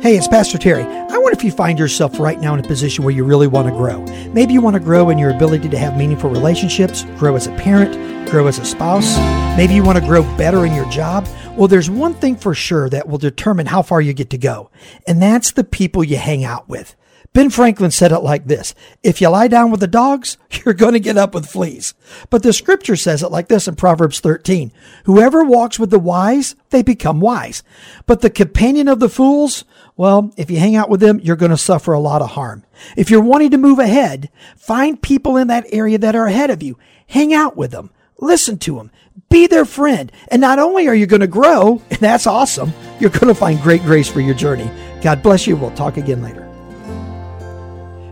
Hey, it's Pastor Terry. I wonder if you find yourself right now in a position where you really want to grow. Maybe you want to grow in your ability to have meaningful relationships, grow as a parent, grow as a spouse. Maybe you want to grow better in your job. Well, there's one thing for sure that will determine how far you get to go, and that's the people you hang out with. Ben Franklin said it like this If you lie down with the dogs, you're going to get up with fleas. But the scripture says it like this in Proverbs 13 Whoever walks with the wise, they become wise. But the companion of the fools, well, if you hang out with them, you're going to suffer a lot of harm. If you're wanting to move ahead, find people in that area that are ahead of you. Hang out with them. Listen to them. Be their friend. And not only are you going to grow, and that's awesome, you're going to find great grace for your journey. God bless you. We'll talk again later.